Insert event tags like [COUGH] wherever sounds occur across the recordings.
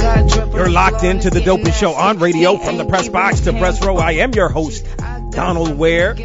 You're locked into the Doping Show on radio from the press box to press row. I am your host, Donald Ware.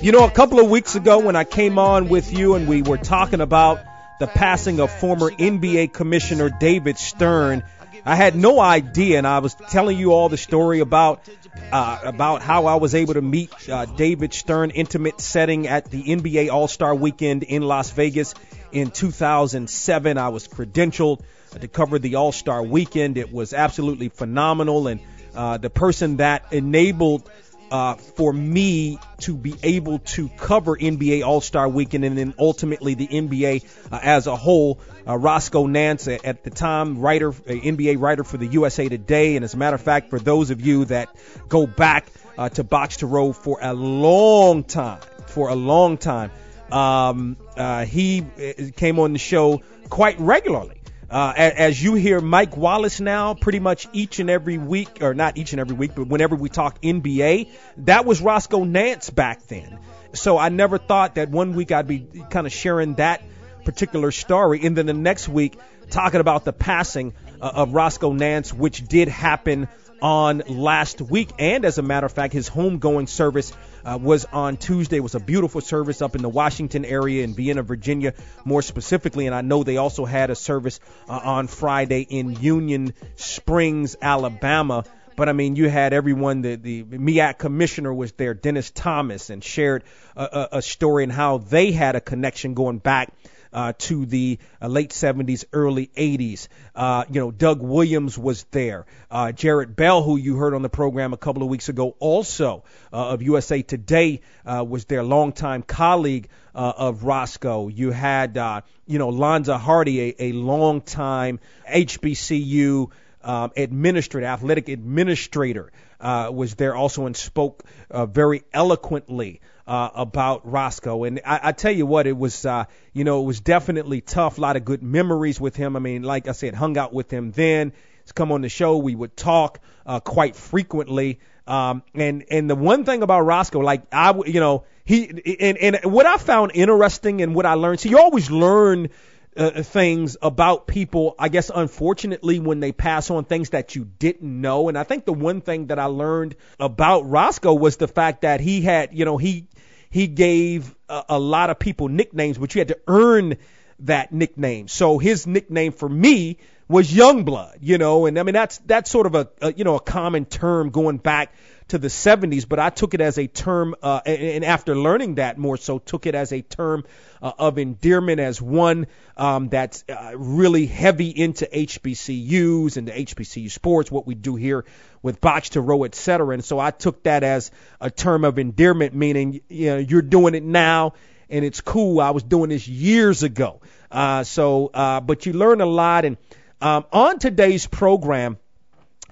You know, a couple of weeks ago when I came on with you and we were talking about the passing of former NBA Commissioner David Stern, I had no idea, and I was telling you all the story about uh, about how I was able to meet uh, David Stern intimate setting at the NBA All Star Weekend in Las Vegas in 2007. I was credentialed to cover the All Star Weekend. It was absolutely phenomenal, and uh, the person that enabled uh, for me to be able to cover NBA All Star Weekend and then ultimately the NBA uh, as a whole. Uh, Roscoe Nance, at the time, writer, NBA writer for the USA Today, and as a matter of fact, for those of you that go back uh, to Box to Row for a long time, for a long time, um, uh, he uh, came on the show quite regularly. Uh, as you hear Mike Wallace now, pretty much each and every week, or not each and every week, but whenever we talk NBA, that was Roscoe Nance back then. So I never thought that one week I'd be kind of sharing that particular story, and then the next week talking about the passing uh, of Roscoe Nance, which did happen on last week. And as a matter of fact, his homegoing service uh, was on Tuesday. It was a beautiful service up in the Washington area in Vienna, Virginia, more specifically. And I know they also had a service uh, on Friday in Union Springs, Alabama. But I mean, you had everyone. The the MEAC commissioner was there, Dennis Thomas, and shared a, a, a story and how they had a connection going back uh, to the uh, late 70s, early 80s. Uh, you know, Doug Williams was there. Uh, Jarrett Bell, who you heard on the program a couple of weeks ago, also uh, of USA Today, uh, was their longtime colleague uh, of Roscoe. You had, uh, you know, Lonza Hardy, a, a longtime HBCU um, administrator, athletic administrator, uh, was there also and spoke uh, very eloquently uh, about Roscoe. And I, I tell you what, it was, uh, you know, it was definitely tough. A lot of good memories with him. I mean, like I said, hung out with him then. He's come on the show. We would talk uh, quite frequently. Um, and and the one thing about Roscoe, like I, you know, he and and what I found interesting and what I learned. So you always learn uh, things about people, I guess, unfortunately, when they pass on things that you didn't know. And I think the one thing that I learned about Roscoe was the fact that he had, you know, he he gave a, a lot of people nicknames, but you had to earn that nickname. So his nickname for me was Youngblood, you know, and I mean that's that's sort of a, a you know a common term going back to the 70s, but I took it as a term, uh, and, and after learning that more so, took it as a term uh, of endearment as one um, that's uh, really heavy into HBCUs and the HBCU sports, what we do here with box to row, et cetera. And so I took that as a term of endearment, meaning you know you're doing it now and it's cool. I was doing this years ago. Uh, so, uh, but you learn a lot. And um, on today's program,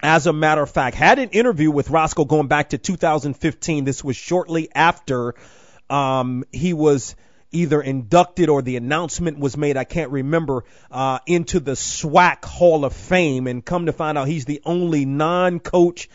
as a matter of fact, had an interview with Roscoe going back to 2015. This was shortly after um, he was either inducted or the announcement was made, I can't remember, uh, into the SWAC Hall of Fame. And come to find out, he's the only non-coach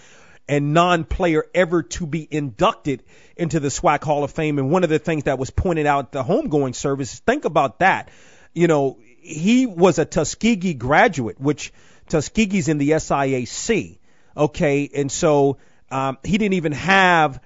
and non-player ever to be inducted into the SWAC Hall of Fame. And one of the things that was pointed out at the homegoing service, think about that. You know, he was a Tuskegee graduate, which Tuskegee's in the SIAC. Okay, and so um, he didn't even have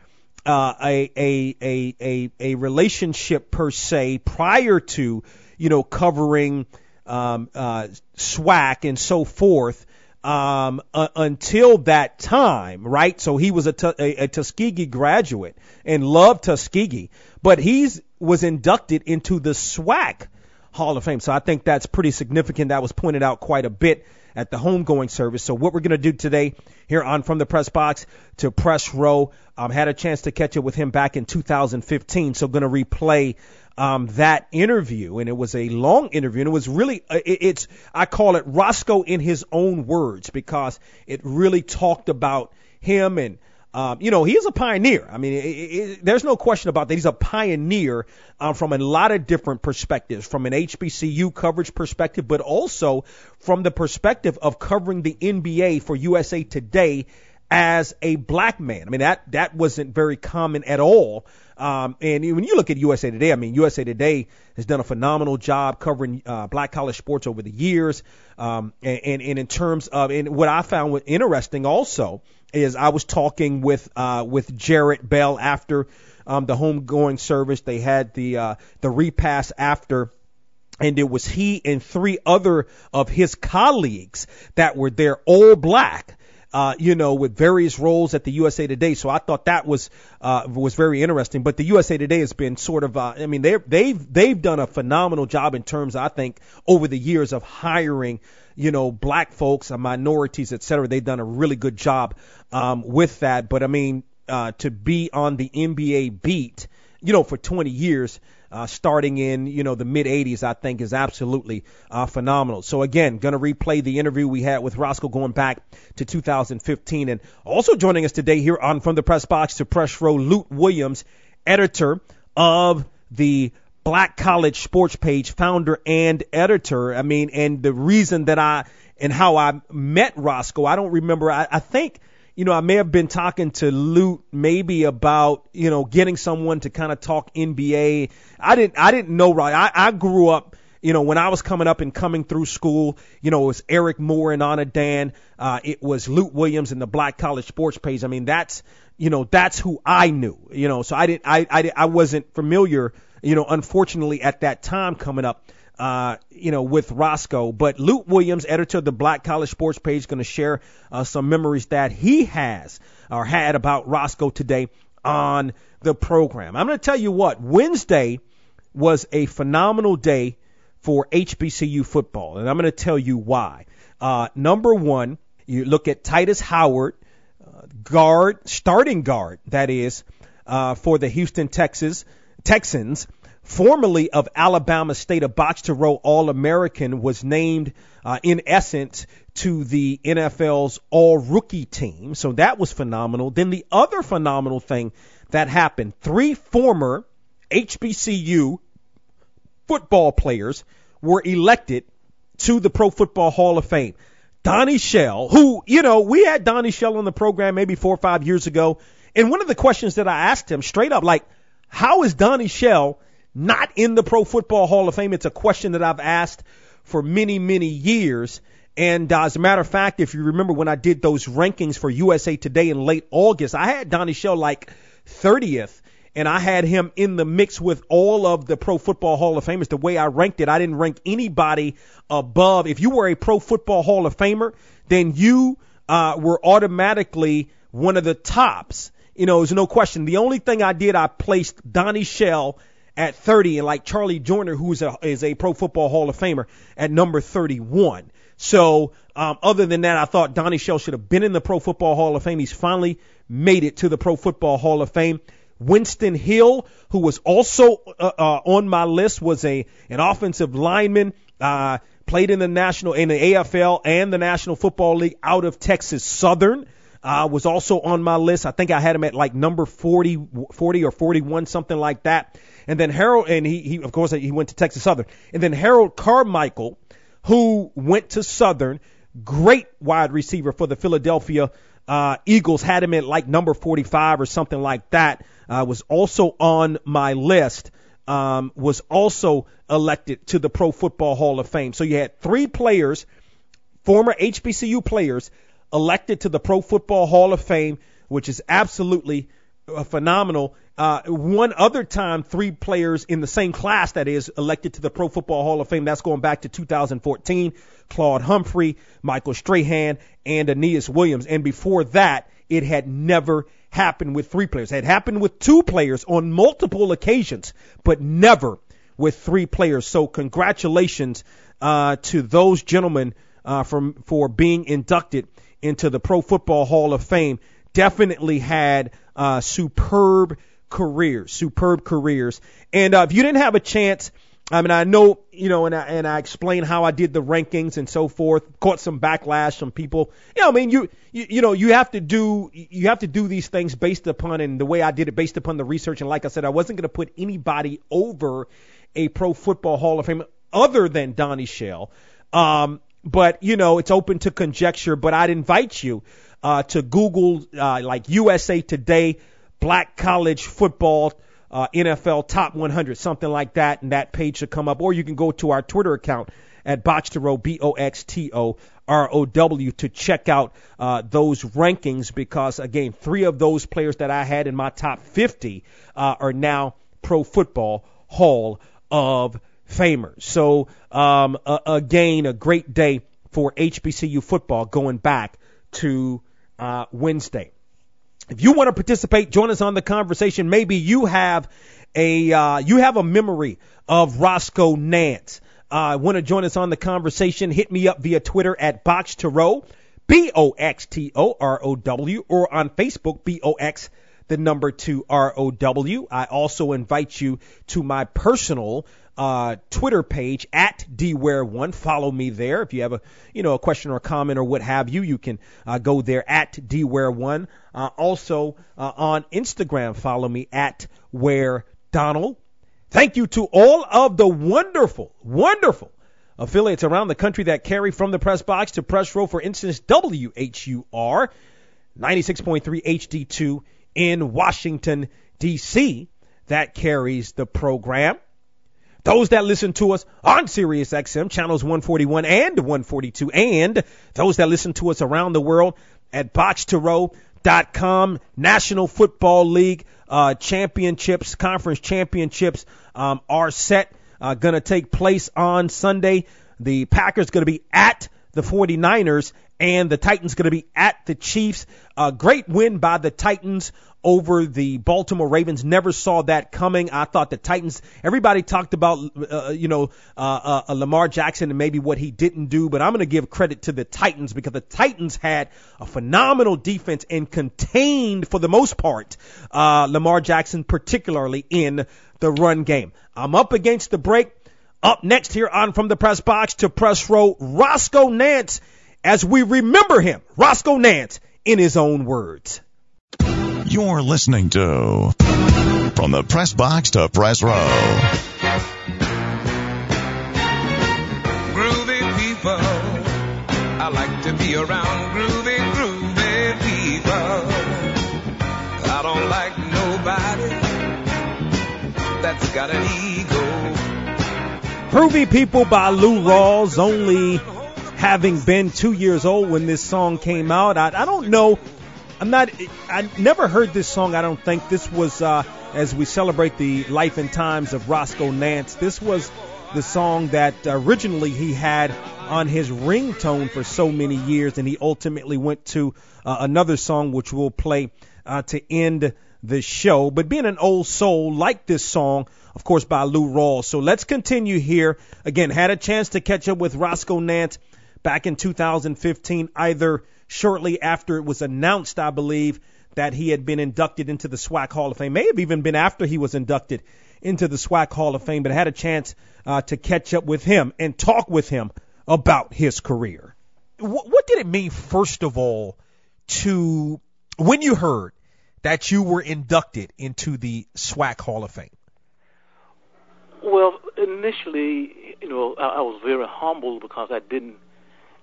uh, a, a a a a relationship per se prior to you know covering um, uh, SWAC and so forth. um, uh, until that time, right? So he was a, t- a, a Tuskegee graduate and loved Tuskegee, but he's was inducted into the SWAC Hall of Fame. So I think that's pretty significant. That was pointed out quite a bit at the homegoing service. So what we're going to do today here on From the Press Box to Press Row, um, had a chance to catch up with him back in 2015. So going to replay um, that interview, and it was a long interview, and it was really uh, it, it's I call it Roscoe in his own words because it really talked about him and um, you know, he is a pioneer. I mean, it, it, there's no question about that. He's a pioneer um, from a lot of different perspectives, from an HBCU coverage perspective, but also from the perspective of covering the NBA for USA Today as a black man. I mean, that that wasn't very common at all. Um, and when you look at USA Today, I mean, USA Today has done a phenomenal job covering uh, black college sports over the years. Um, and, and, and in terms of, and what I found interesting also is I was talking with uh, with Jarrett Bell after um, the homegoing service. They had the uh, the repass after. And it was he and three other of his colleagues that were there, all black, uh, you know, with various roles at the USA Today. So I thought that was uh, was very interesting. But the USA Today has been sort of, uh, I mean, they they've they've done a phenomenal job in terms, I think, over the years of hiring you know, black folks, uh, minorities, et cetera. They've done a really good job um, with that. But I mean, uh, to be on the NBA beat, you know, for 20 years, uh, starting in you know the mid 80s, I think is absolutely uh, phenomenal. So again, going to replay the interview we had with Roscoe going back to 2015, and also joining us today here on From the Press Box to Press Row, Lut Williams, editor of the Black College Sports Page, founder and editor. I mean, and the reason that I and how I met Roscoe, I don't remember. I, I think, you know, I may have been talking to Lut maybe about, you know, getting someone to kind of talk NBA. I didn't, I didn't know right. I, I grew up you know, when I was coming up and coming through school, you know, it was Eric Moore and Anna Dan. Uh, it was Lut Williams and the Black College Sports Page. I mean, that's, you know, that's who I knew, you know, so I didn't, I, I, I wasn't familiar you know, unfortunately at that time coming up, uh, you know, with Roscoe. But Lut Williams, editor of the Black College Sports Page, going to share uh, some memories that he has or had about Roscoe today on the program. I'm going to tell you what, Wednesday was a phenomenal day for HBCU football, and I'm going to tell you why. Uh, number one, you look at Tytus Howard, uh, guard, starting guard, that is, uh, for the Houston Texas Texans, formerly of Alabama State, a box to row All American, was named, uh, in essence, to the NFL's All Rookie team. So that was phenomenal. Then the other phenomenal thing that happened three former HBCU football players were elected to the Pro Football Hall of Fame. Donnie Shell, who, you know, we had Donnie Shell on the program maybe four or five years ago. And one of the questions that I asked him straight up, like, how is Donnie Shell not in the Pro Football Hall of Fame? It's a question that I've asked for many, many years. And uh, as a matter of fact, if you remember when I did those rankings for USA Today in late August, I had Donnie Shell like 30th, and I had him in the mix with all of the Pro Football Hall of Famers. The way I ranked it, I didn't rank anybody above. If you were a Pro Football Hall of Famer, then you uh, were automatically one of the tops you know, there's no question. The only thing I did, I placed Donnie Shell at 30 and like Charlie Joiner, who's a, is a Pro Football Hall of Famer at number 31. So, um, other than that, I thought Donnie Shell should have been in the Pro Football Hall of Fame. He's finally made it to the Pro Football Hall of Fame. Winston Hill, who was also uh, uh, on my list, was a an offensive lineman. Uh, played in the national in the AFL and the National Football League out of Texas Southern uh, was also on my list. I think I had him at like number 40, 40 or 41, something like that. And then Harold, and he, he, of course, he went to Texas Southern. And then Harold Carmichael, who went to Southern, great wide receiver for the Philadelphia uh, Eagles, had him at like number 45 or something like that. Uh, was also on my list. Um, was also elected to the Pro Football Hall of Fame. So you had three players, former HBCU players, elected to the Pro Football Hall of Fame, which is absolutely uh, phenomenal. Uh, one other time, three players in the same class, that is, elected to the Pro Football Hall of Fame. That's going back to 2014. Claude Humphrey, Michael Strahan, and Aeneas Williams. And before that, it had never happened with three players. It had happened with two players on multiple occasions, but never with three players. So congratulations uh, to those gentlemen uh, from for being inducted into the Pro Football Hall of Fame. Definitely had uh, superb careers, superb careers. And uh, if you didn't have a chance, I mean, I know, you know, and I, and I explained how I did the rankings and so forth. Caught some backlash from people. You know, I mean, you, you, you know, you have to do, you have to do these things based upon, and the way I did it based upon the research. And like I said, I wasn't going to put anybody over a Pro Football Hall of Fame other than Donnie Shell. Um, but you know, it's open to conjecture. But I'd invite you uh, to Google uh, like USA Today Black College Football uh, NFL Top 100, something like that, and that page should come up. Or you can go to our Twitter account at Boxtorow, B-O-X-T-O-R-O-W, to check out uh, those rankings because, again, three of those players that I had in my top 50 uh, are now Pro Football Hall of Famers. So, um, uh, again, a great day for HBCU football going back to uh, Wednesday. If you want to participate, join us on the conversation. Maybe you have a uh, you have a memory of Roscoe Nance. Uh, want to join us on the conversation? Hit me up via Twitter at Box to Row, B O X T O R O W, or on Facebook, B O X the number two R O W. I also invite you to my personal uh, Twitter page at dware1. Follow me there. If you have a you know a question or a comment or what have you, you can uh, go there at dware1. Uh, also uh, on Instagram, follow me at where Donald. Thank you to all of the wonderful, wonderful affiliates around the country that carry from the press box to press row. For instance, WHUR 96.3 HD2 in Washington D.C. that carries the program. Those that listen to us on Sirius XM channels 141 and 142, and those that listen to us around the world at boxtorow.com, National Football League uh, championships, conference championships um, are set, uh, going to take place on Sunday. The Packers going to be at the 49ers, and the Titans going to be at the Chiefs. A great win by the Titans over the Baltimore Ravens. Never saw that coming. I thought the Titans, everybody talked about, uh, you know, uh, uh, Lamar Jackson and maybe what he didn't do, but I'm going to give credit to the Titans because the Titans had a phenomenal defense and contained, for the most part, uh, Lamar Jackson, particularly in the run game. I'm up against the break. Up next here on From the Press Box to Press Row, Roscoe Nance, as we remember him, Roscoe Nance, in his own words. You're listening to From the Press Box to Press Row. Groovy people. I like to be around groovy, groovy people. I don't like nobody that's got an ego. Groovy People by Lou Rawls, only having been two years old when this song came out. I, I don't know I'm not. I never heard this song. I don't think this was uh, as we celebrate the life and times of Roscoe Nance. This was the song that originally he had on his ringtone for so many years, and he ultimately went to uh, another song which we'll play uh, to end the show. But being an old soul like this song, of course, by Lou Rawls. So let's continue here. Again, had a chance to catch up with Roscoe Nance back in 2015, either shortly after it was announced, I believe, that he had been inducted into the SWAC Hall of Fame. May have even been after he was inducted into the SWAC Hall of Fame, but I had a chance uh, to catch up with him and talk with him about his career. What, what did it mean, first of all, to when you heard that you were inducted into the SWAC Hall of Fame? Well, initially, you know, I, I was very humble because I didn't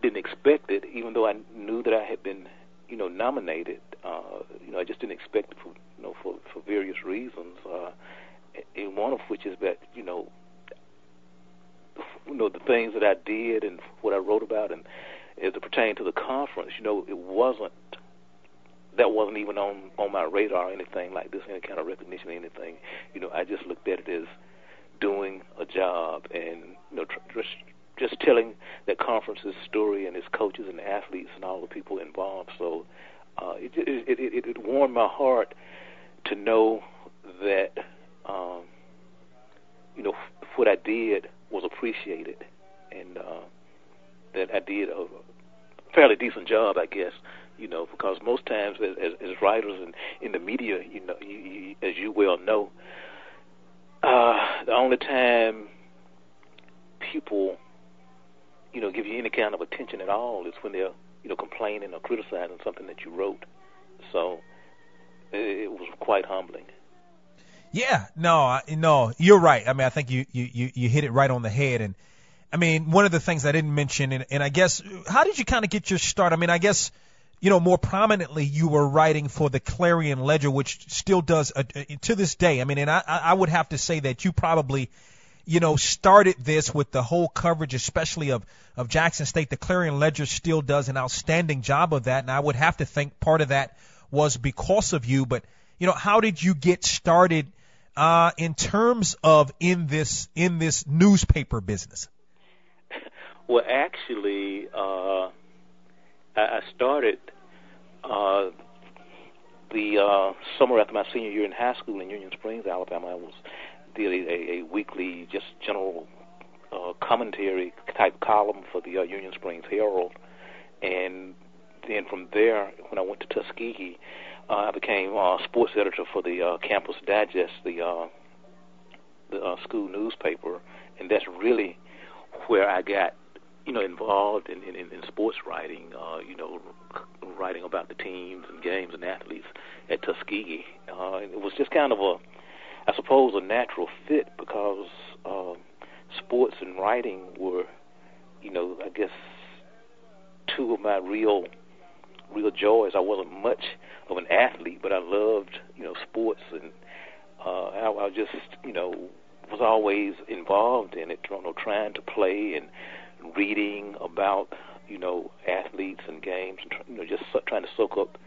didn't expect it, even though I knew that I had been, you know, nominated. Uh, you know, I just didn't expect it for, you know, for for various reasons. Uh, and one of which is that, you know, you know the things that I did and what I wrote about, and as it pertained to the conference, you know, it wasn't that wasn't even on on my radar or anything like this, any kind of recognition or anything. You know, I just looked at it as job and you know tr- just telling that conference's story and its coaches and athletes and all the people involved. So uh, it, it, it, it warmed my heart to know that um, you know what I did was appreciated, and uh, that I did a fairly decent job, I guess. You know, because most times as, as, as writers and in the media, you know, you, you, as you well know, Uh, the only time people, you know, give you any kind of attention at all is when they're, you know, complaining or criticizing something that you wrote. So it, it was quite humbling. Yeah, no, no, you're right. I mean, I think you you you hit it right on the head. And I mean, one of the things I didn't mention, and, and I guess, how did you kind of get your start? I mean, I guess you know, more prominently, you were writing for the Clarion Ledger, which still does uh, uh, to this day. I mean, and I, I would have to say that you probably, you know, started this with the whole coverage, especially of of Jackson State. The Clarion Ledger still does an outstanding job of that, and I would have to think part of that was because of you. But you know, how did you get started uh, in terms of in this in this newspaper business? [LAUGHS] Well, actually. Uh I, started uh, the uh, summer after my senior year in high school in Union Springs, Alabama. I was did a, a weekly just general uh, commentary type column for the uh, Union Springs Herald, and then from there, when I went to Tuskegee, uh, I became uh, sports editor for the uh, Campus Digest, the uh, the uh, school newspaper, and that's really where I got you know, involved in, in, in sports writing, uh, you know, writing about the teams and games and athletes at Tuskegee. Uh, it was just kind of a, I suppose, a natural fit because uh, sports and writing were, you know, I guess, two of my real, real joys. I wasn't much of an athlete, but I loved, you know, sports and uh, I, I just, you know, was always involved in it, you know, trying to play and reading about you know athletes and games, and you know just trying to soak up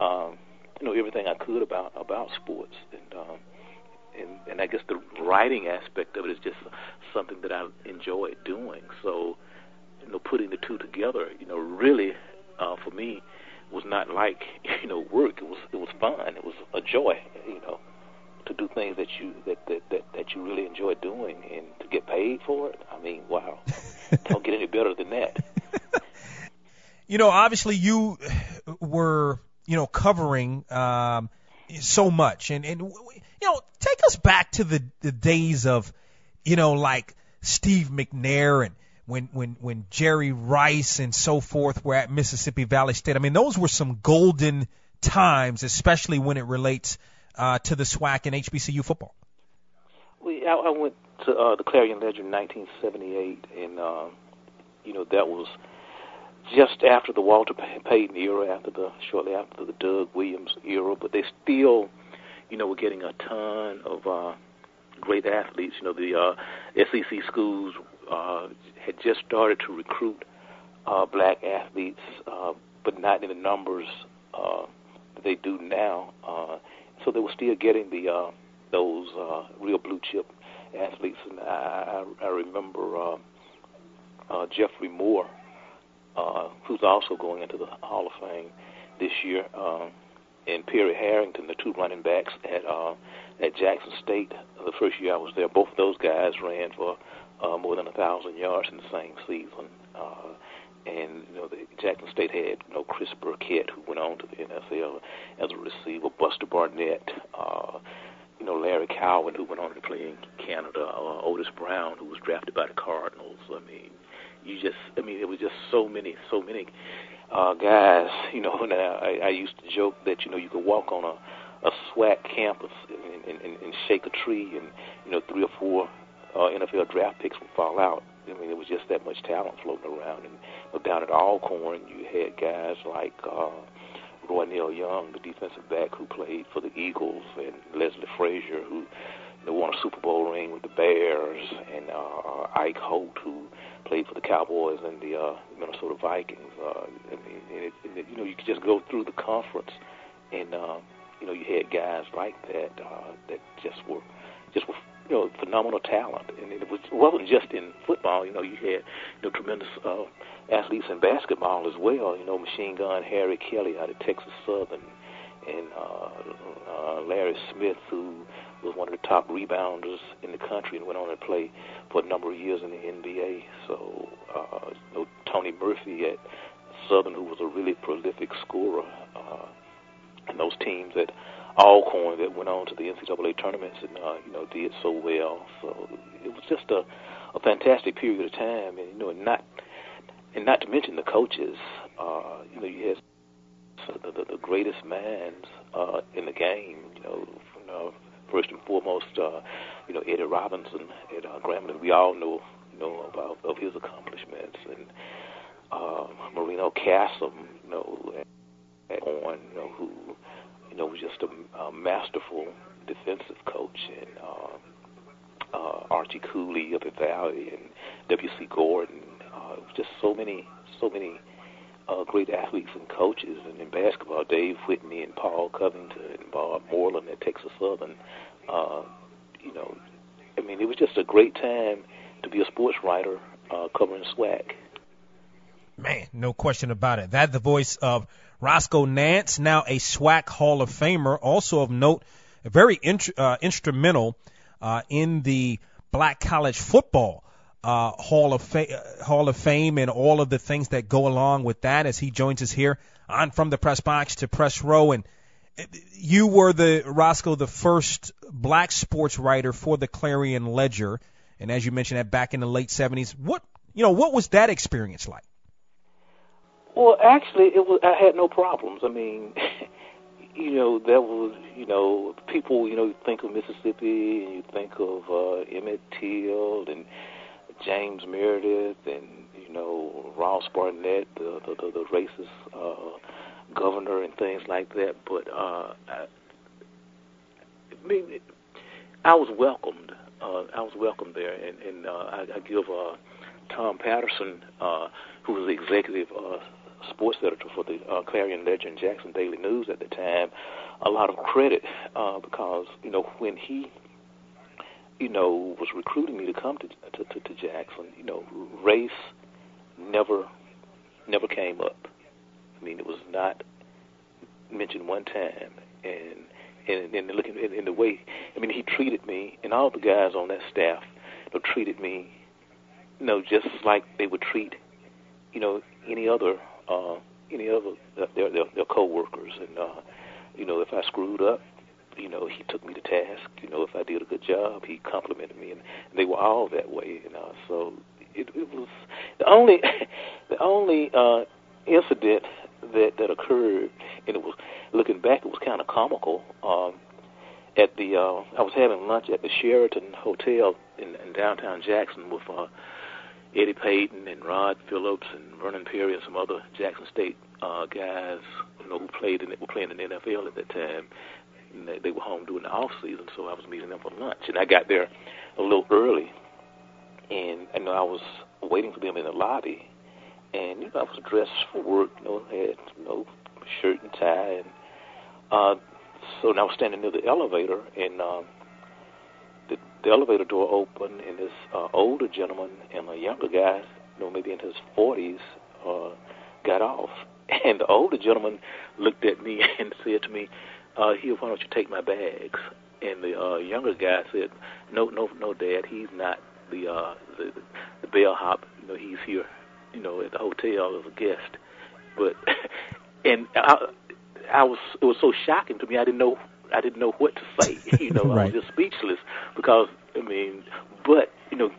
um, you know everything I could about about sports, and um, and and I guess the writing aspect of it is just something that I enjoy doing. So you know putting the two together, you know really uh, for me was not like [LAUGHS] you know work. It was it was fun. It was a joy. You know to do things that you that that that, that you really enjoy doing and to get paid for it. I mean, wow. [LAUGHS] Don't get any better than that. you know, obviously you were, you know, covering um, so much, and and you know, take us back to the the days of, you know, like Steve McNair and when when when Jerry Rice and so forth were at Mississippi Valley State. I mean, those were some golden times, especially when it relates uh, to the SWAC and HBCU football. We, I, I went to uh, the Clarion Ledger in 1978, and uh, you know that was just after the Walter Payton era, after the shortly after the Doug Williams era. But they still, you know, were getting a ton of uh, great athletes. You know, the uh, SEC schools uh, had just started to recruit uh, black athletes, uh, but not in the numbers uh, that they do now. Uh, so they were still getting the uh, those uh, real blue chip athletes, and I, I, remember uh, uh, Jeffrey Moore, uh, who's also going into the Hall of Fame this year, uh, and Perry Harrington, the two running backs at uh, at Jackson State. The first year I was there, both of those guys ran for uh, more than a thousand yards in the same season. Uh, and you know, the, Jackson State had you know Chris Burkett, who went on to the NFL as a receiver, Buster Barnett, uh, you know Larry Cowan, who went on to play in Canada, uh, Otis Brown, who was drafted by the Cardinals. I mean, you just, I mean, it was just so many, so many uh, guys. [LAUGHS] You know, and I, I used to joke that you know you could walk on a a SWAC campus and, and, and, and shake a tree, and you know three or four uh, NFL draft picks would fall out. I mean, it was just that much talent floating around. And but down at Alcorn, you had guys like uh, Roynell Young, the defensive back who played for the Eagles, and Leslie Frazier, who know, won a Super Bowl ring with the Bears, and uh, Ike Holt, who played for the Cowboys and the uh, Minnesota Vikings. Uh, mean, and it, and it, you know, you could just go through the conference and um, you know you had guys like that uh, that just were just were you know phenomenal talent, and it was it wasn't just in football. You know you had you know tremendous uh, athletes in basketball as well. You know Machine Gun Harry Kelly out of Texas Southern, and uh, uh, Larry Smith who was one of the top rebounders in the country and went on to play for a number of years in the NBA. So uh, you know Tony Murphy at Southern, who was a really prolific scorer, uh, and those teams at Alcorn that went on to the NCAA tournaments and uh, you know did so well. So it was just a, a fantastic period of time, and you know, and not and not to mention the coaches. Uh, you know, you had the, the, the greatest minds uh, in the game. You know, from, uh, first and foremost, uh, you know Eddie Robinson at uh, Grambling. We all know know about of his accomplishments and uh, Marino Casem, you know, on you know who you know was just a, a masterful defensive coach and. Uh, uh, Archie Cooley up at Valley and W.C. Gordon. Uh, just so many, so many uh, great athletes and coaches. And in basketball, Dave Whitney and Paul Covington and Bob Moreland at Texas Southern. Uh, you know, I mean, it was just a great time to be a sports writer uh, covering SWAC. Man, no question about it. That the voice of Roscoe Nance, now a SWAC Hall of Famer, also of note, very int- uh, instrumental uh, in the Black College Football uh, Hall of Fa- uh, Hall of Fame and all of the things that go along with that. As he joins us here on from the press box to press row, and uh, you were the Roscoe, the first black sports writer for the Clarion Ledger, and as you mentioned that back in the late '70s. What you know, what was that experience like? Well, actually, it was. I had no problems. I mean, [LAUGHS] you know, there was, you know, people, you know, you think of Mississippi and you think of uh, Emmett Till and James Meredith and you know Ross Barnett, the the, the, the racist uh, governor and things like that. But uh, I, I mean, I was welcomed. Uh, I was welcomed there, and, and uh, I, I give uh, Tom Patterson, uh, who was the executive uh, sports editor for the uh, Clarion Ledger and Jackson Daily News at the time, a lot of credit uh, because you know when he you know was recruiting me to come to to, to, to Jackson, you know race never never came up. I mean it was not mentioned one time, and and, and looking in, in the way I mean he treated me and all the guys on that staff you know, treated me you know just like they would treat you know any other uh, any other their, their their coworkers, and uh, you know if I screwed up, you know he took me to task. You know if I did a good job, he complimented me, and they were all that way. You know, so it, it was the only [LAUGHS] the only uh, incident that that occurred, and it was looking back, it was kind of comical. Um, at the uh, I was having lunch at the Sheraton Hotel in, in downtown Jackson with uh, Eddie Payton and Rod Phillips and Vernon Perry and some other Jackson State uh, guys, you know, who played in were playing in the NFL at that time. And they, they were home during the off season, so I was meeting them for lunch. And I got there a little early, and and I was waiting for them in the lobby. And you know, I was dressed for work, you know, had you know shirt and tie, and uh, so I was standing near the elevator, and um, the elevator door opened, and this uh, older gentleman and a younger guy, you know, maybe in his 40s, uh, got off. [LAUGHS] And the older gentleman looked at me [LAUGHS] and said to me, uh, "Here, why don't you take my bags?" And the uh, younger guy said, "No, no, no, Dad. He's not the uh, the, the bellhop. You know, he's here, you know, at the hotel as a guest." But [LAUGHS] and I, I was it was so shocking to me. I didn't know I didn't know what to say. [LAUGHS] You know, right. I was just speechless because I mean, but you know,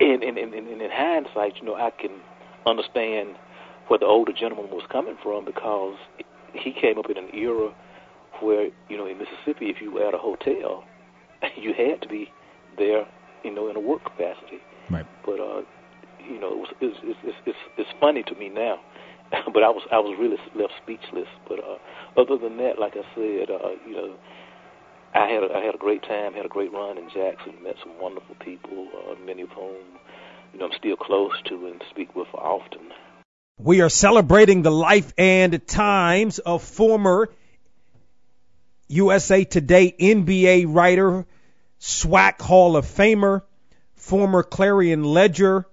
in in in, in in hindsight, you know, I can understand where the older gentleman was coming from because he came up in an era where you know in Mississippi, if you were at a hotel, [LAUGHS] you had to be there, you know, in a work capacity. Right. But uh, you know, it was it's it's it's, it's funny to me now. [LAUGHS] but I was I was really left speechless. But uh, other than that, like I said, uh, you know, I had a, I had a great time, had a great run in Jackson, met some wonderful people, uh, many of whom you know I'm still close to and speak with often. We are celebrating the life and times of former USA Today NBA writer, SWAC Hall of Famer, former Clarion Ledger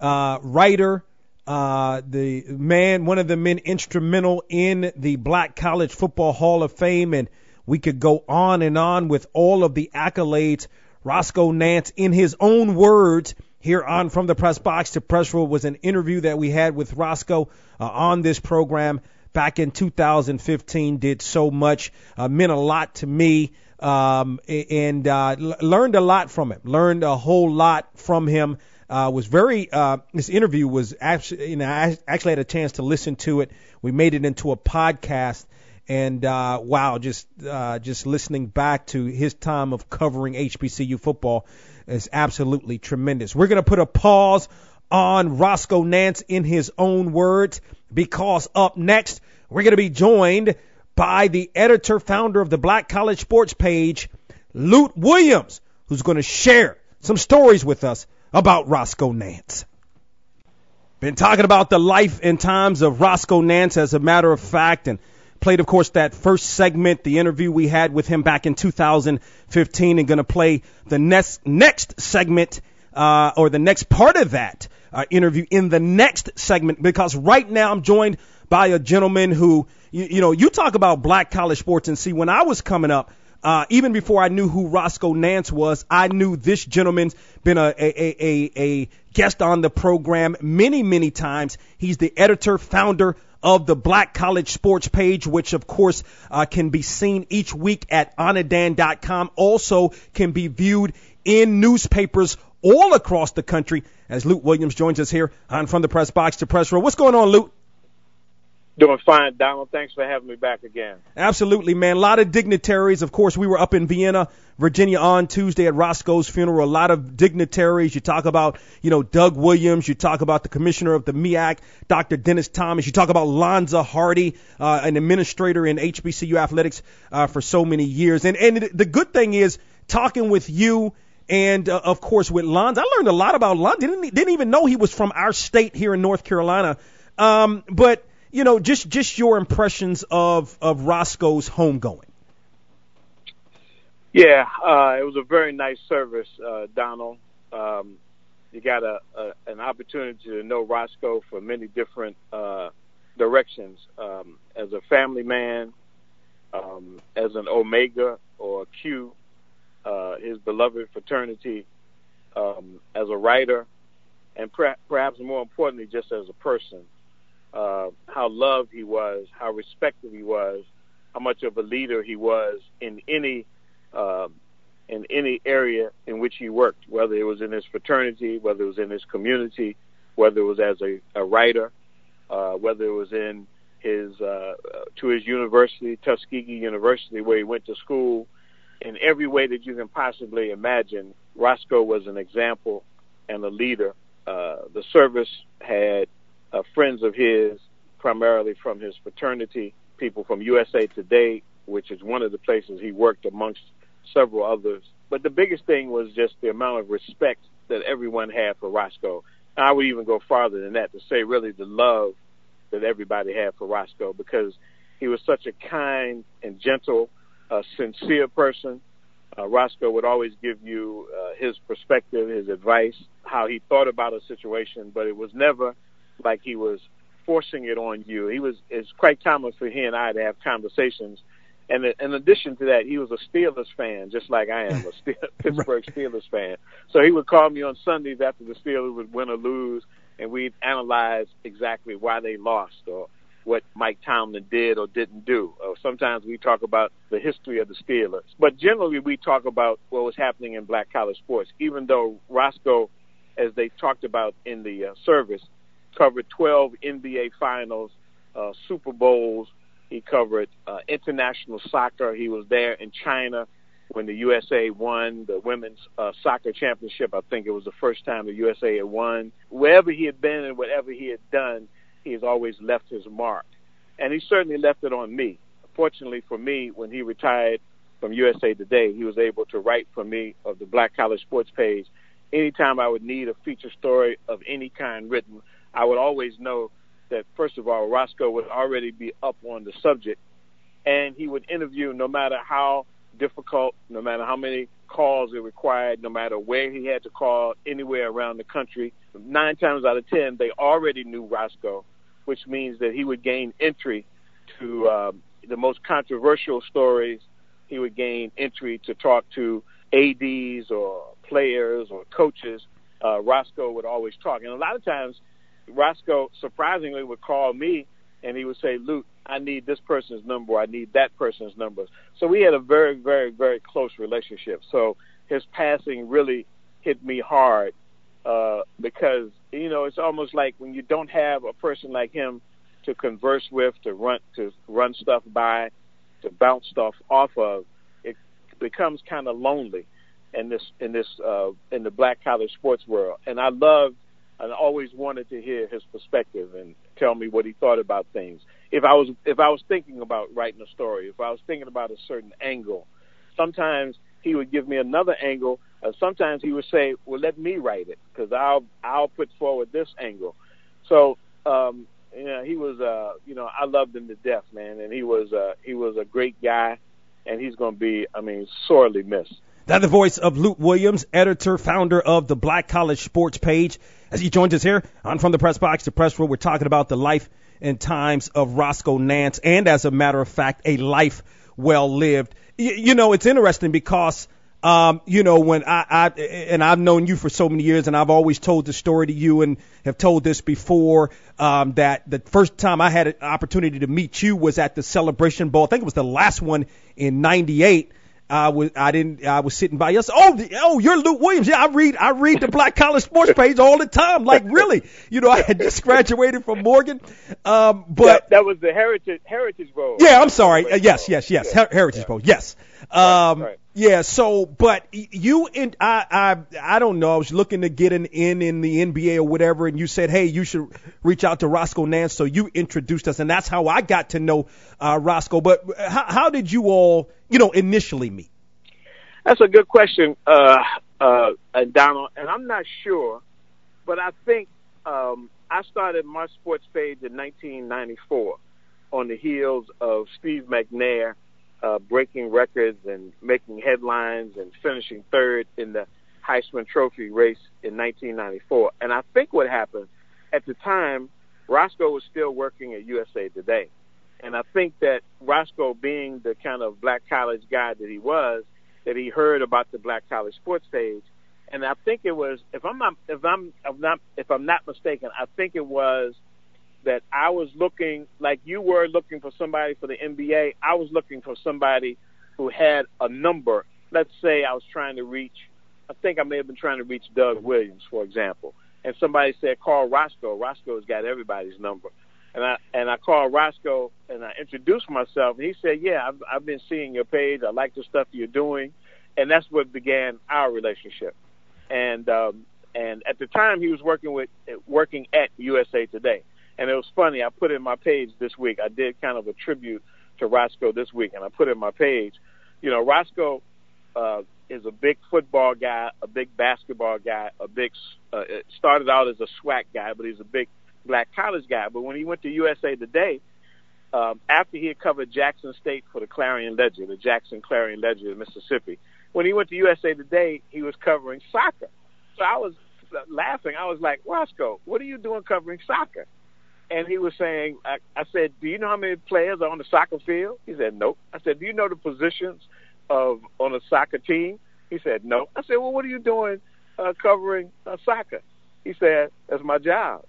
uh, writer, uh, the man, one of the men instrumental in the Black College Football Hall of Fame, and we could go on and on with all of the accolades. Roscoe Nance, in his own words, here on From the Press Box to Press Row was an interview that we had with Roscoe uh, on this program back in 2015. Did so much, uh, meant a lot to me, um, and uh, learned a lot from him. Learned a whole lot from him uh, was very. Uh, this interview was actually, you know, I actually had a chance to listen to it. We made it into a podcast, and uh, wow, just uh, just listening back to his time of covering HBCU football is absolutely tremendous. We're gonna put a pause on Roscoe Nance in his own words because up next we're gonna be joined by the editor founder of the Black College Sports page, Lut Williams, who's to share some stories with us about Roscoe Nance. Been talking about the life and times of Roscoe Nance as a matter of fact, and played, of course, that first segment, the interview we had with him back in 2015, and going to play the next next segment uh, or the next part of that uh, interview in the next segment because right now I'm joined by a gentleman who, you, you know, you talk about black college sports and see when I was coming up, uh, even before I knew who Roscoe Nance was, I knew this gentleman's been a, a, a, a guest on the program many, many times. He's the editor, founder of the Black College Sports page, which of course uh, can be seen each week at anadan.com. Also can be viewed in newspapers all across the country. As Lut Williams joins us here on From the Press Box to Press Row. What's going on, Lut? Doing fine, Donald. Thanks for having me back again. Absolutely, man. A lot of dignitaries. Of course, we were up in Vienna, Virginia on Tuesday at Roscoe's funeral. A lot of dignitaries. You talk about, you know, Doug Williams. You talk about the commissioner of the MEAC, Dr. Dennis Thomas. You talk about Lonza Hardy, uh, an administrator in HBCU athletics uh, for so many years. And and the good thing is talking with you and uh, of course with Lonza. I learned a lot about Lonza. Didn't didn't even know he was from our state here in North Carolina. Um, but you know, just just your impressions of of Roscoe's homegoing. Yeah, uh, it was a very nice service, uh, Donald. Um, you got a, a an opportunity to know Roscoe for many different uh, directions. Um, as a family man, um, as an Omega or Q, uh, his beloved fraternity, um, as a writer, and per- perhaps more importantly, just as a person uh, how loved he was, how respected he was, how much of a leader he was in any uh, in any area in which he worked, whether it was in his fraternity, whether it was in his community, whether it was as a, a writer, uh, whether it was in his uh, to his university, Tuskegee University, where he went to school. In every way that you can possibly imagine, Roscoe was an example and a leader. Uh, the service had uh, friends of his, primarily from his fraternity, people from USA Today, which is one of the places he worked amongst several others. But the biggest thing was just the amount of respect that everyone had for Roscoe. I would even go farther than that to say really the love that everybody had for Roscoe because he was such a kind and gentle, uh, sincere person. Uh, Roscoe would always give you uh, his perspective, his advice, how he thought about a situation, but it was never like he was forcing it on you. He was it's quite common for he and I to have conversations. And in addition to that, he was a Steelers fan, just like I am, a [LAUGHS] Steel, Pittsburgh Steelers fan. So he would call me on Sundays after the Steelers would win or lose, and we'd analyze exactly why they lost or what Mike Tomlin did or didn't do. Or sometimes we talk about the history of the Steelers. But generally, we talk about what was happening in black college sports, even though Roscoe, as they talked about in the uh, service, covered 12 NBA finals, uh, Super Bowls. He covered uh, international soccer. He was there in China when the USA won the women's uh, soccer championship. I think it was the first time the USA had won. Wherever he had been and whatever he had done, he has always left his mark. And he certainly left it on me. Fortunately for me, when he retired from USA Today, he was able to write for me of the Black College Sports page. Anytime I would need a feature story of any kind written, I would always know that first of all, Roscoe would already be up on the subject, and he would interview no matter how difficult, no matter how many calls it required, no matter where he had to call, anywhere around the country. Nine times out of ten, they already knew Roscoe, which means that he would gain entry to um, the most controversial stories. He would gain entry to talk to ads or players or coaches. Uh, Roscoe would always talk, and a lot of times, Roscoe surprisingly would call me and he would say, "Lut, I need this person's number. I need that person's number." So we had a very, very, very close relationship. So his passing really hit me hard uh, because you know it's almost like when you don't have a person like him to converse with, to run to run stuff by, to bounce stuff off of, it becomes kind of lonely in this in this uh, in the black college sports world. And I love and always wanted to hear his perspective and tell me what he thought about things. If I was if I was thinking about writing a story, if I was thinking about a certain angle, sometimes he would give me another angle. Uh, sometimes he would say, "Well, let me write it because I'll I'll put forward this angle." So um, you know, he was uh, you know I loved him to death, man, and he was uh, he was a great guy, and he's going to be I mean sorely missed. That the voice of Lut Williams, editor, founder of the Black College Sports page. As he joins us here on From the Press Box to Press Row, we're talking about the life and times of Roscoe Nance, and as a matter of fact, a life well lived. Y- you know, it's interesting because, um, you know, when I, I, and I've known you for so many years, and I've always told the story to you and have told this before, um, that the first time I had an opportunity to meet you was at the Celebration Bowl. I think it was the last one in '98 I was I didn't I was sitting by you. Oh, the, oh, you're Lut Williams. Yeah, I read I read the Black College Sports page all the time. Like [LAUGHS] really, you know, I had just graduated from Morgan, um, but that, that was the Heritage Heritage Bowl. Yeah, I'm sorry. Uh, yes, yes, yes. Her- Heritage yeah. Bowl. Yes. Um, right, right. Yeah. So, but you and I, I, I don't know. I was looking to get an in in the NBA or whatever, and you said, hey, you should reach out to Roscoe Nance. So you introduced us, and that's how I got to know uh, Roscoe. But how, how did you all, you know, initially meet? That's a good question, uh, uh, Donald, and I'm not sure, but I think um, I started my sports page in 1994 on the heels of Steve McNair uh, breaking records and making headlines and finishing third in the Heisman Trophy race in 1994. And I think what happened at the time, Roscoe was still working at USA Today. And I think that Roscoe, being the kind of black college guy that he was, that he heard about the black college sports page, and I think it was, if I'm not, if I'm, if I'm not, if I'm not mistaken, I think it was that I was looking like you were looking for somebody for the NBA. I was looking for somebody who had a number. Let's say I was trying to reach. I think I may have been trying to reach Doug Williams, for example, and somebody said call Roscoe. Roscoe's got everybody's number, and I and I called Roscoe and I introduced myself, and he said, "Yeah, I've, I've been seeing your page. I like the stuff you're doing," and that's what began our relationship. And um, and at the time, he was working with working at USA Today. And it was funny. I put in my page this week. I did kind of a tribute to Roscoe this week, and I put in my page. You know, Roscoe uh, is a big football guy, a big basketball guy, a big. Uh, started out as a SWAC guy, but he's a big black college guy. But when he went to USA Today, um, after he had covered Jackson State for the Clarion Ledger, the Jackson Clarion Ledger in Mississippi, when he went to USA Today, he was covering soccer. So I was laughing. I was like, Roscoe, what are you doing covering soccer? And he was saying, I, I said, do you know how many players are on the soccer field? He said, nope. I said, do you know the positions of on a soccer team? He said, no. I said, well, what are you doing uh, covering uh, soccer? He said, that's my job.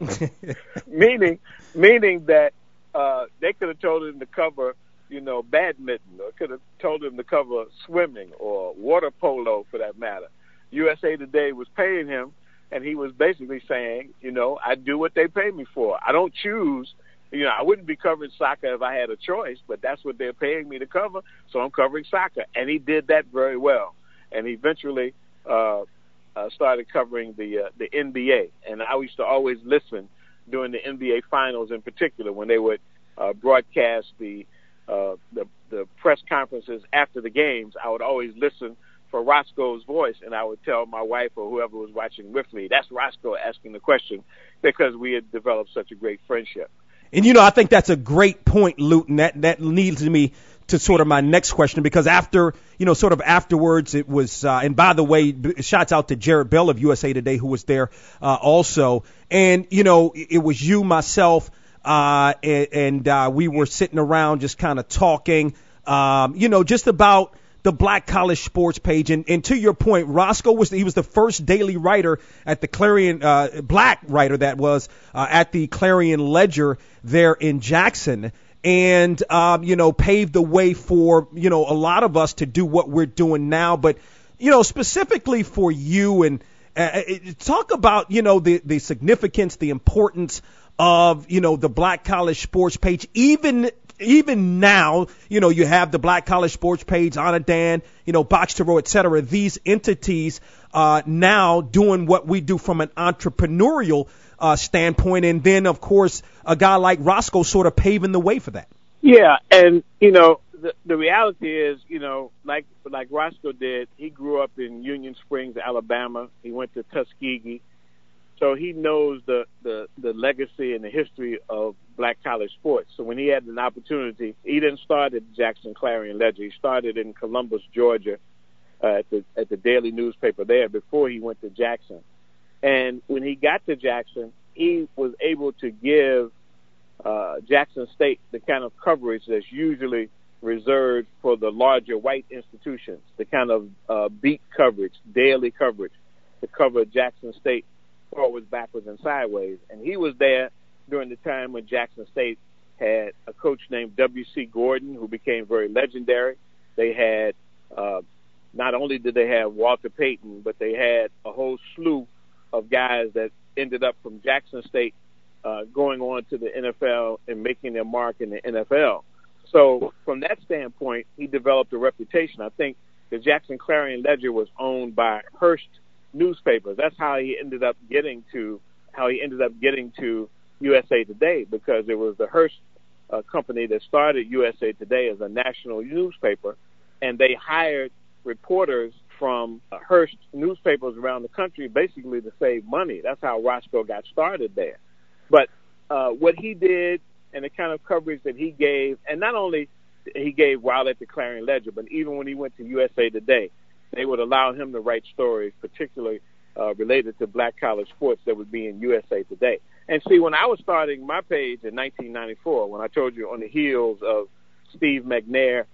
[LAUGHS] meaning, meaning that uh, they could have told him to cover, you know, badminton, or could have told him to cover swimming or water polo, for that matter. USA Today was paying him and he was basically saying, you know, I do what they pay me for. I don't choose. You know, I wouldn't be covering soccer if I had a choice, but that's what they're paying me to cover, so I'm covering soccer. And he did that very well. And eventually uh, uh, started covering the uh, the NBA. And I used to always listen during the NBA finals, in particular, when they would uh, broadcast the uh, the the press conferences after the games. I would always listen for Roscoe's voice, and I would tell my wife or whoever was watching with me, that's Roscoe asking the question because we had developed such a great friendship. and you know, I think that's a great point, Luton. That that leads me to sort of my next question because after you know sort of afterwards it was uh, and by the way shouts out to Jarrett Bell of USA Today who was there uh, also and you know it was you myself uh, and, and uh, we were sitting around just kind of talking um, you know just about the Black College Sports page. And, and to your point, Roscoe was he was the first daily writer at the Clarion, uh, black writer that was uh, at the Clarion Ledger there in Jackson. And um, you know, paved the way for you know a lot of us to do what we're doing now. But you know, specifically for you and uh, uh talk about you know the the significance, the importance of you know the Black College Sports page, even even now, you know, you have the Black College Sports page, Anadan, you know, Box to Row, et cetera. These entities uh, now doing what we do from an entrepreneurial uh, standpoint, and then of course a guy like Roscoe sort of paving the way for that. Yeah, and you know the the reality is, you know, like like Roscoe did, he grew up in Union Springs, Alabama. He went to Tuskegee so he knows the, the, the legacy and the history of black college sports. So when he had an opportunity, he didn't start at Jackson Clarion Ledger. He started in Columbus, Georgia, uh, at the at the daily newspaper there before he went to Jackson. And when he got to Jackson, he was able to give uh, Jackson State the kind of coverage that's usually reserved for the larger white institutions, the kind of uh, beat coverage, daily coverage to cover Jackson State forwards, backwards, and sideways. And he was there during the time when Jackson State had a coach named W.C. Gordon, who became very legendary. They had uh, not only did they have Walter Payton, but they had a whole slew of guys that ended up from Jackson State uh, going on to the NFL and making their mark in the NFL. So from that standpoint, he developed a reputation. I think the Jackson Clarion Ledger was owned by Hearst newspapers. That's how he ended up getting to how he ended up getting to USA Today because it was the Hearst uh, company that started USA Today as a national newspaper, and they hired reporters from uh, Hearst newspapers around the country basically to save money. That's how Roscoe got started there. But uh, what he did and the kind of coverage that he gave, and not only he gave while at the Clarion Ledger, but even when he went to USA Today, they would allow him to write stories, particularly uh, related to black college sports that would be in USA Today. And see, when I was starting my page in 1994, when I told you on the heels of Steve McNair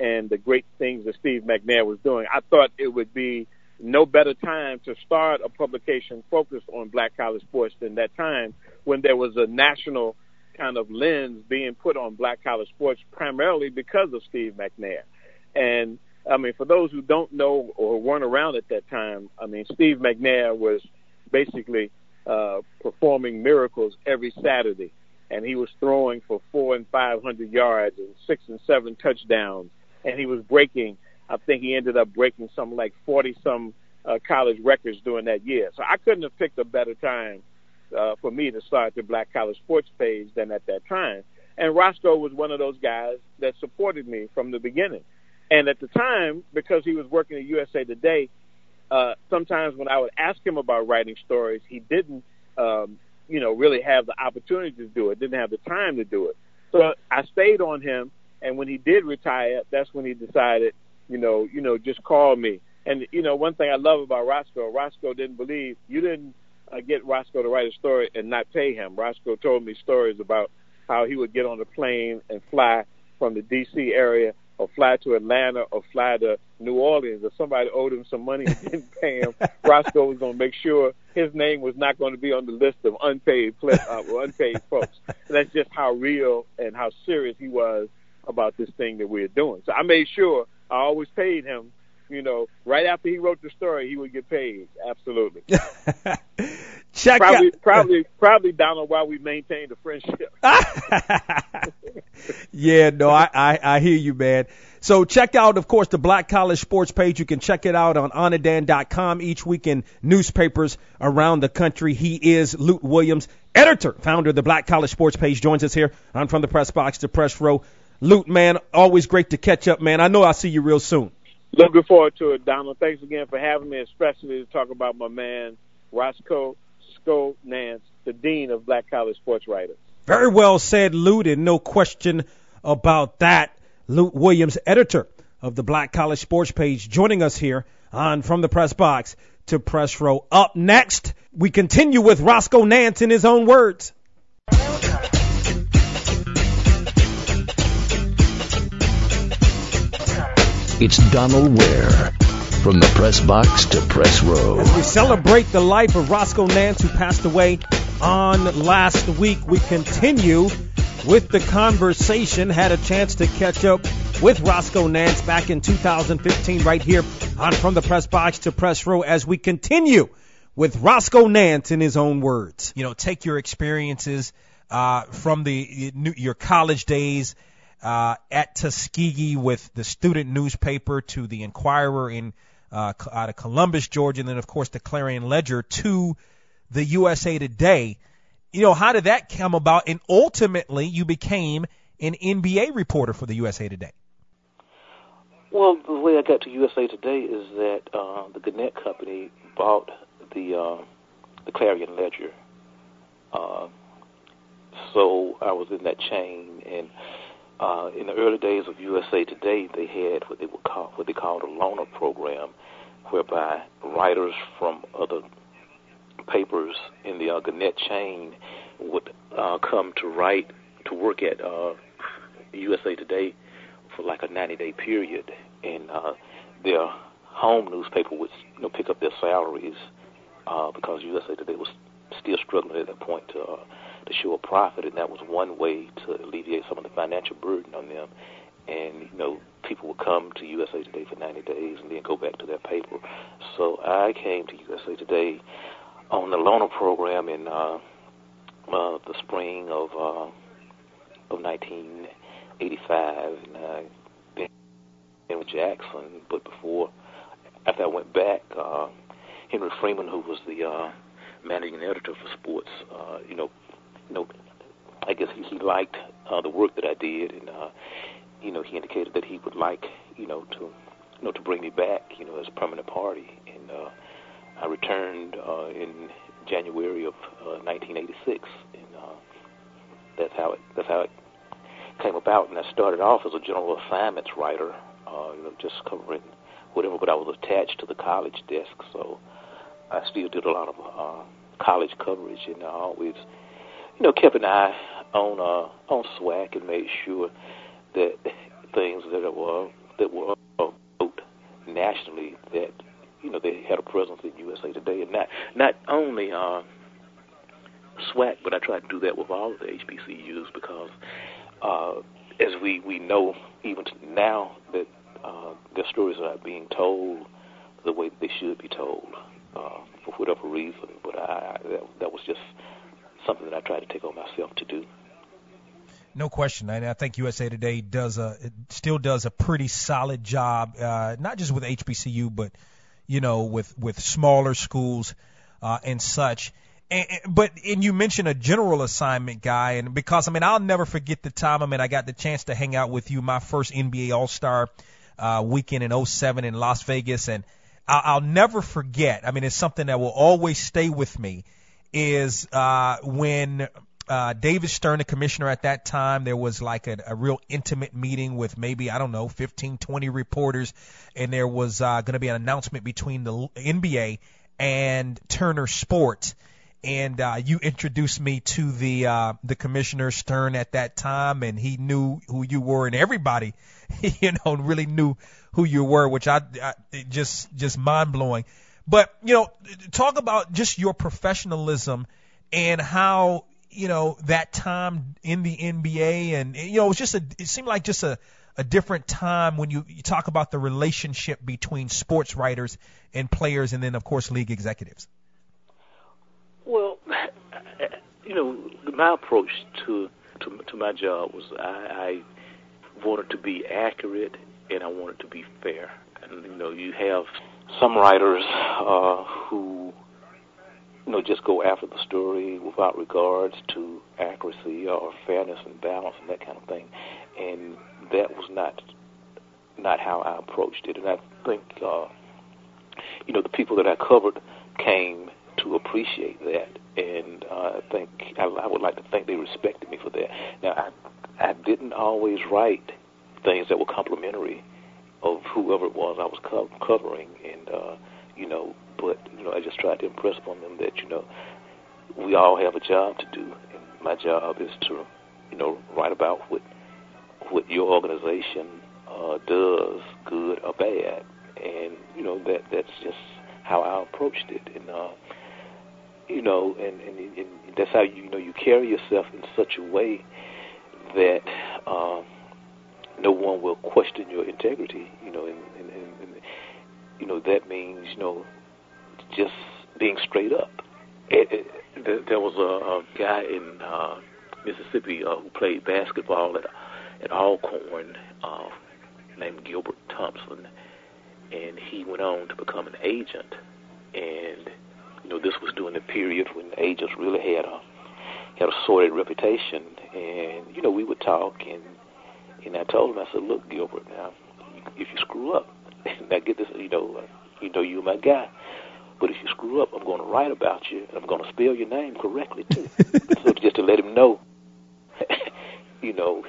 and the great things that Steve McNair was doing, I thought it would be no better time to start a publication focused on black college sports than that time when there was a national kind of lens being put on black college sports primarily because of Steve McNair. And I mean, for those who don't know or weren't around at that time, I mean, Steve McNair was basically uh, performing miracles every Saturday, and he was throwing for four and five hundred yards and six and seven touchdowns, and he was breaking. I think he ended up breaking something like forty some uh, college records during that year. So I couldn't have picked a better time uh, for me to start the Black College Sports page than at that time. And Roscoe was one of those guys that supported me from the beginning. And at the time, because he was working at USA Today, uh, sometimes when I would ask him about writing stories, he didn't, um, you know, really have the opportunity to do it, didn't have the time to do it. So I stayed on him, and when he did retire, that's when he decided, you know, you know, just call me. And you know, one thing I love about Roscoe, Roscoe didn't believe you didn't uh, get Roscoe to write a story and not pay him. Roscoe told me stories about how he would get on a plane and fly from the D.C. area or fly to Atlanta or fly to New Orleans. or somebody owed him some money and didn't pay him, [LAUGHS] Roscoe was going to make sure his name was not going to be on the list of unpaid uh, unpaid folks. And [LAUGHS] That's just how real and how serious he was about this thing that we're doing. So I made sure I always paid him. You know, right after he wrote the story, he would get paid. Absolutely. [LAUGHS] Check probably, out. probably, probably, Donald, why we maintained a friendship. [LAUGHS] yeah, no, I, I, I hear you, man. So check out, of course, the Black College Sports page. You can check it out on anadan.com each week in newspapers around the country. He is Lut Williams, editor, founder of the Black College Sports page, joins us here I'm From the Press Box to Press Row. Lut, man, always great to catch up, man. I know I'll see you real soon. Looking forward to it, Donald. Thanks again for having me, especially to talk about my man, Roscoe Roscoe Nance, the dean of black college sports writers. Very well said, Lut, no question about that. Lut Williams, editor of the Black College Sports page, joining us here on From the Press Box to Press Row. Up next, we continue with Roscoe Nance in his own words. It's Donald Ware. From the press box to press row. As we celebrate the life of Roscoe Nance, who passed away on last week, we continue with the conversation. Had a chance to catch up with Roscoe Nance back in 2015 right here on From the Press Box to Press Row as we continue with Roscoe Nance in his own words. You know, take your experiences uh, from the your college days uh, at Tuskegee with the student newspaper to the Inquirer in uh, out of Columbus, Georgia, and then of course the Clarion Ledger to the USA Today. You know, how did that come about? And ultimately, you became an NBA reporter for the USA Today. Well, the way I got to USA Today is that uh, the Gannett Company bought the uh, the Clarion Ledger. Uh, so I was in that chain, and uh, in the early days of USA Today, they had what they would call what they called a loaner program, whereby writers from other papers in the uh, Gannett chain would uh, come to write to work at uh, USA Today for like a 90-day period, and uh, their home newspaper would you know pick up their salaries uh, because USA Today was still struggling at that point to uh, to show a profit, and that was one way to alleviate some of the financial burden on them. And you know, people would come to USA Today for 90 days and then go back to their paper. So I came to USA Today on the loaner program in uh, uh, the spring of uh, of 1985, and I been with Jackson. But before, after I went back, uh, Henry Freeman, who was the uh, managing editor for sports, uh, you know, you know, I guess he, he liked uh, the work that I did, and uh, you know, he indicated that he would like, you know, to, you know, to bring me back, you know, as a permanent party, and uh, I returned uh, in January of uh, 1986, and uh, that's how it that's how it came about. And I started off as a general assignments writer, uh, you know, just covering whatever, but I was attached to the college desk, so I still did a lot of uh, college coverage, and I always you know, kept an eye on uh, on SWAC and made sure that things that were that were uh, nationally that you know they had a presence in USA Today, and not not only uh, SWAC, but I tried to do that with all of the HBCUs because uh, as we we know even now that uh, their stories are not being told the way they should be told uh, for whatever reason. But I, that, that was just something that I try to take on myself to do. No question, and I think USA Today does a still does a pretty solid job, uh, not just with HBCU, but you know with with smaller schools uh, and such. And, but and you mentioned a general assignment guy, and because I mean I'll never forget the time. I mean I got the chance to hang out with you my first NBA All Star uh, weekend in 07 in Las Vegas, and I'll, I'll never forget. I mean it's something that will always stay with me is uh, when uh, David Stern, the commissioner at that time, there was like a, a real intimate meeting with maybe, I don't know, 15, 20 reporters, and there was uh, going to be an announcement between the NBA and Turner Sports. And uh, you introduced me to the uh, the commissioner Stern at that time, and he knew who you were, and everybody, [LAUGHS] you know, really knew who you were, which I, I just just mind blowing. But, you know, talk about just your professionalism and how, you know, that time in the NBA and, you know, it was just a, it seemed like just a, a different time when you, you talk about the relationship between sports writers and players and then, of course, league executives. Well, you know, my approach to to, to my job was I, I wanted to be accurate and I wanted to be fair. And you know, you have some writers uh, who you know just go after the story without regards to accuracy or fairness and balance and that kind of thing, and that was not not how I approached it. And I think uh, you know the people that I covered came to appreciate that, and uh, I think I, I would like to think they respected me for that. Now, I I didn't always write things that were complimentary of whoever it was I was co- covering, and uh, you know, but you know, I just tried to impress upon them that you know we all have a job to do, and my job is to you know write about what what your organization uh, does, good or bad, and you know that that's just how I approached it, and uh, you know, and, and, and that's how you, know you carry yourself in such a way that uh, no one will question your integrity, you know, and, and, and, and you know that means you know just being straight up. It, it, there, there was a, a guy in uh, Mississippi uh, who played basketball at at Alcorn uh, named Gilbert Thompson, and he went on to become an agent. And you know, this was during the period when agents really had a had a sordid reputation. And you know, we would talk, and and I told him, I said, look, Gilbert, now if you screw up, [LAUGHS] now get this, you know, uh, you know, you're my guy. But if you screw up, I'm going to write about you, and I'm going to spell your name correctly too. [LAUGHS] so just to let him know, [LAUGHS] you know,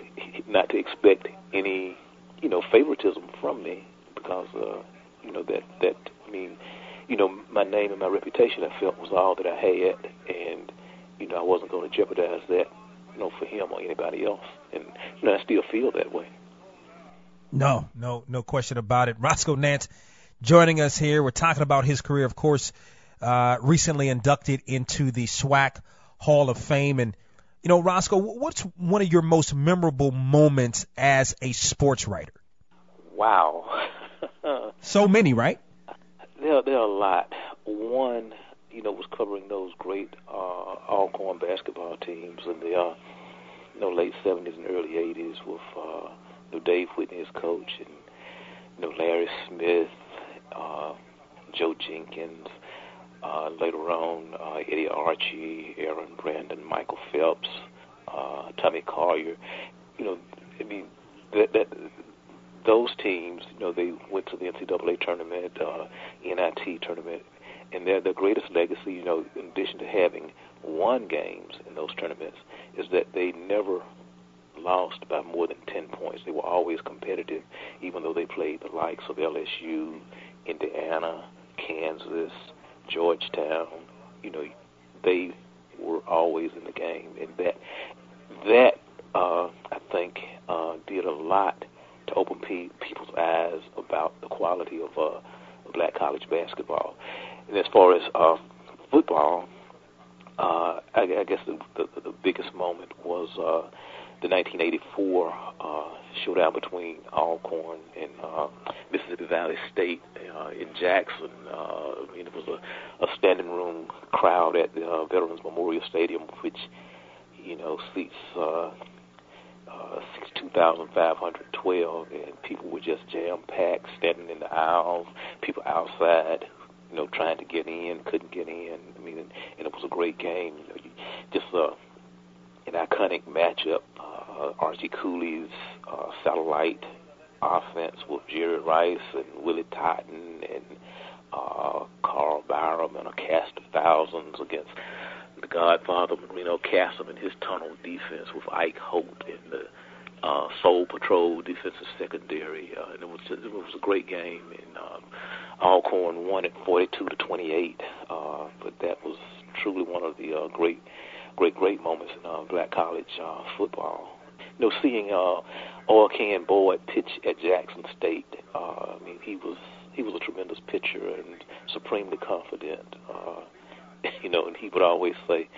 not to expect any, you know, favoritism from me because, uh, you know, that that I mean, you know, my name and my reputation I felt was all that I had, and you know, I wasn't going to jeopardize that, you know, for him or anybody else, and you know, I still feel that way. No, no, no question about it. Roscoe Nance joining us here. We're talking about his career, of course, uh, recently inducted into the SWAC Hall of Fame. And, you know, Roscoe, what's one of your most memorable moments as a sports writer? Wow. [LAUGHS] so many, right? There, there are a lot. One, you know, was covering those great uh, Alcorn basketball teams in the uh, you know late '70s and early '80s with uh, you know, Dave Whitney as coach and you know Larry Smith, uh, Joe Jenkins. Uh, later on, uh, Eddie Archie, Aaron Brandon, Michael Phelps, uh, Tommy Collier. You know, I mean, that, that those teams, you know, they went to the NCAA tournament, uh, NIT tournament, and their their greatest legacy, you know, in addition to having won games in those tournaments, is that they never lost by more than 10 points. They were always competitive, even though they played the likes of LSU, Indiana, Kansas, Georgetown. You know, they were always in the game, and that that uh, I think uh, did a lot to open pe- people's eyes about the quality of uh, black college basketball. And as far as uh, football, uh, I, I guess the, the, the biggest moment was uh, the 1984 uh, showdown between Alcorn and uh, Mississippi Valley State uh, in Jackson. Uh, I mean, it was a, a standing room crowd at the uh, Veterans Memorial Stadium, which you know seats uh, uh, 62,512, and people were just jam packed, standing in the aisles, people outside, you know, trying to get in, couldn't get in. I mean, and, and it was a great game. You know, you, just uh, an iconic matchup. Uh, Archie Cooley's uh, satellite offense with Jerry Rice and Willie Totten and uh, Carl Byrum and a cast of thousands against the Godfather Marino Casem and his tunnel defense with Ike Holt and the uh, Soul Patrol defensive secondary, uh, and it was it was a great game. And um, Alcorn won it 42 to 28, uh, but that was truly one of the uh, great, great, great moments in uh, black college uh, football. You know, seeing uh, Oil Can Boyd pitch at Jackson State, uh, I mean, he was he was a tremendous pitcher and supremely confident. Uh, [LAUGHS] you know, and he would always say,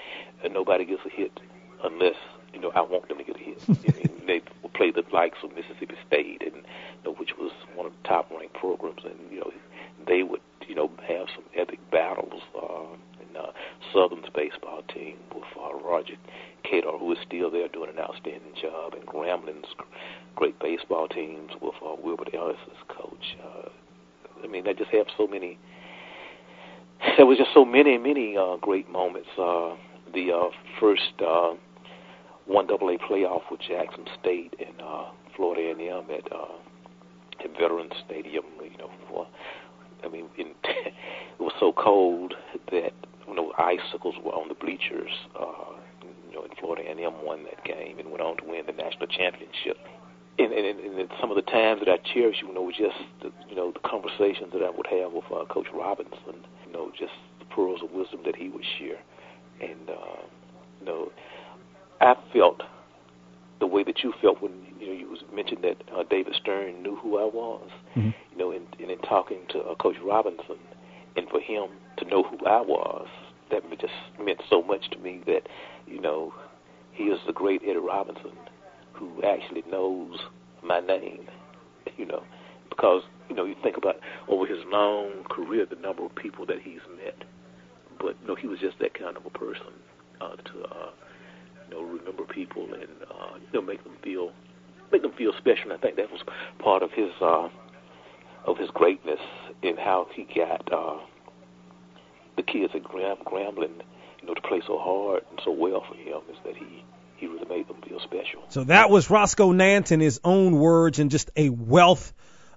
"Nobody gets a hit unless you know I want them to get a hit." Mean, they would play the likes of Mississippi State, and you know, which was one of the top-ranked programs, and you know, they would you know have some epic battles. Uh, and uh, Southern's baseball team with uh, Roger Cador, who is still there doing an outstanding job, and Grambling's great baseball teams with uh, Wilbert Ellis as coach. Uh, I mean, they just have so many there was just so many, many uh, great moments. Uh, the uh, first uh, one double A playoff with Jackson State and uh, Florida A&M at uh, at Veterans Stadium. You know, for, I mean, in, [LAUGHS] it was so cold that you know icicles were on the bleachers. Uh, you know, in Florida A&M won that game and went on to win the national championship. And, and, and, and some of the times that I cherish, you know, was just the, you know the conversations that I would have with uh, Coach Robinson. You know, just the pearls of wisdom that he would share. And uh, you know, I felt the way that you felt when you know you was mentioned that uh, David Stern knew who I was. Mm-hmm. You know, and, and in talking to uh, Coach Robinson, and for him to know who I was, that just meant so much to me that you know he is the great Eddie Robinson who actually knows my name. [LAUGHS] You know, because you know you think about over his long career the number of people that he's met, but you know he was just that kind of a person uh, to. Uh, know, remember people and uh, you know make them feel make them feel special. I think that was part of his uh, of his greatness in how he got uh, the kids at Gram- Grambling, you know, to play so hard and so well for him is that he he really made them feel special. So that was Roscoe Nance in his own words and just a wealth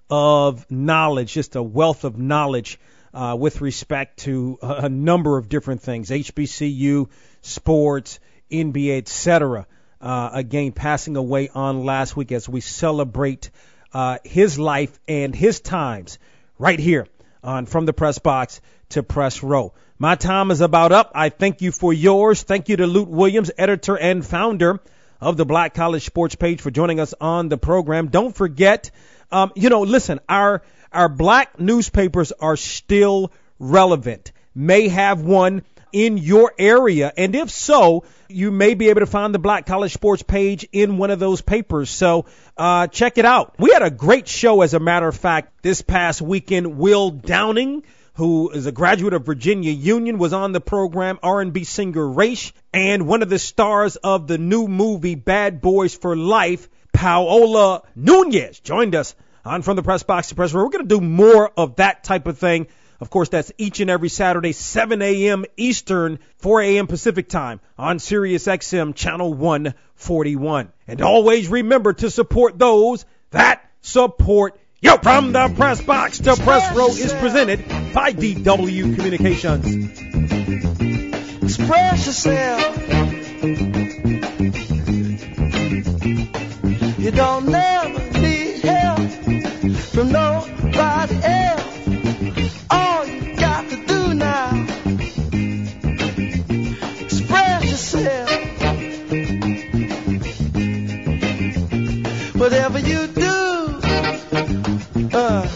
of knowledge, just a wealth of knowledge uh, with respect to a, a number of different things, HBCU, sports, NBA, etc. Uh, again, passing away on last week as we celebrate uh, his life and his times right here on From the Press Box to Press Row. My time is about up. I thank you for yours. Thank you to Lut Williams, editor and founder of the Black College Sports page for joining us on the program. Don't forget, um, you know, listen, our our black newspapers are still relevant. May have one in your area, and if so, you may be able to find the Black College Sports page in one of those papers. So uh, check it out. We had a great show, as a matter of fact, this past weekend. Will Downing who is a graduate of Virginia Union, was on the program, R&B singer Raish, and one of the stars of the new movie Bad Boys for Life, Paola Nunez, joined us on From the Press Box to Press. We're going to do more of that type of thing. Of course, that's each and every Saturday, 7 a.m. Eastern, 4 a.m. Pacific time on Sirius XM Channel 141. And always remember to support those that support Yo, from the press box to press row is presented by DW Communications. Express yourself. You don't never need help from nobody yourself. Whatever you do, uh,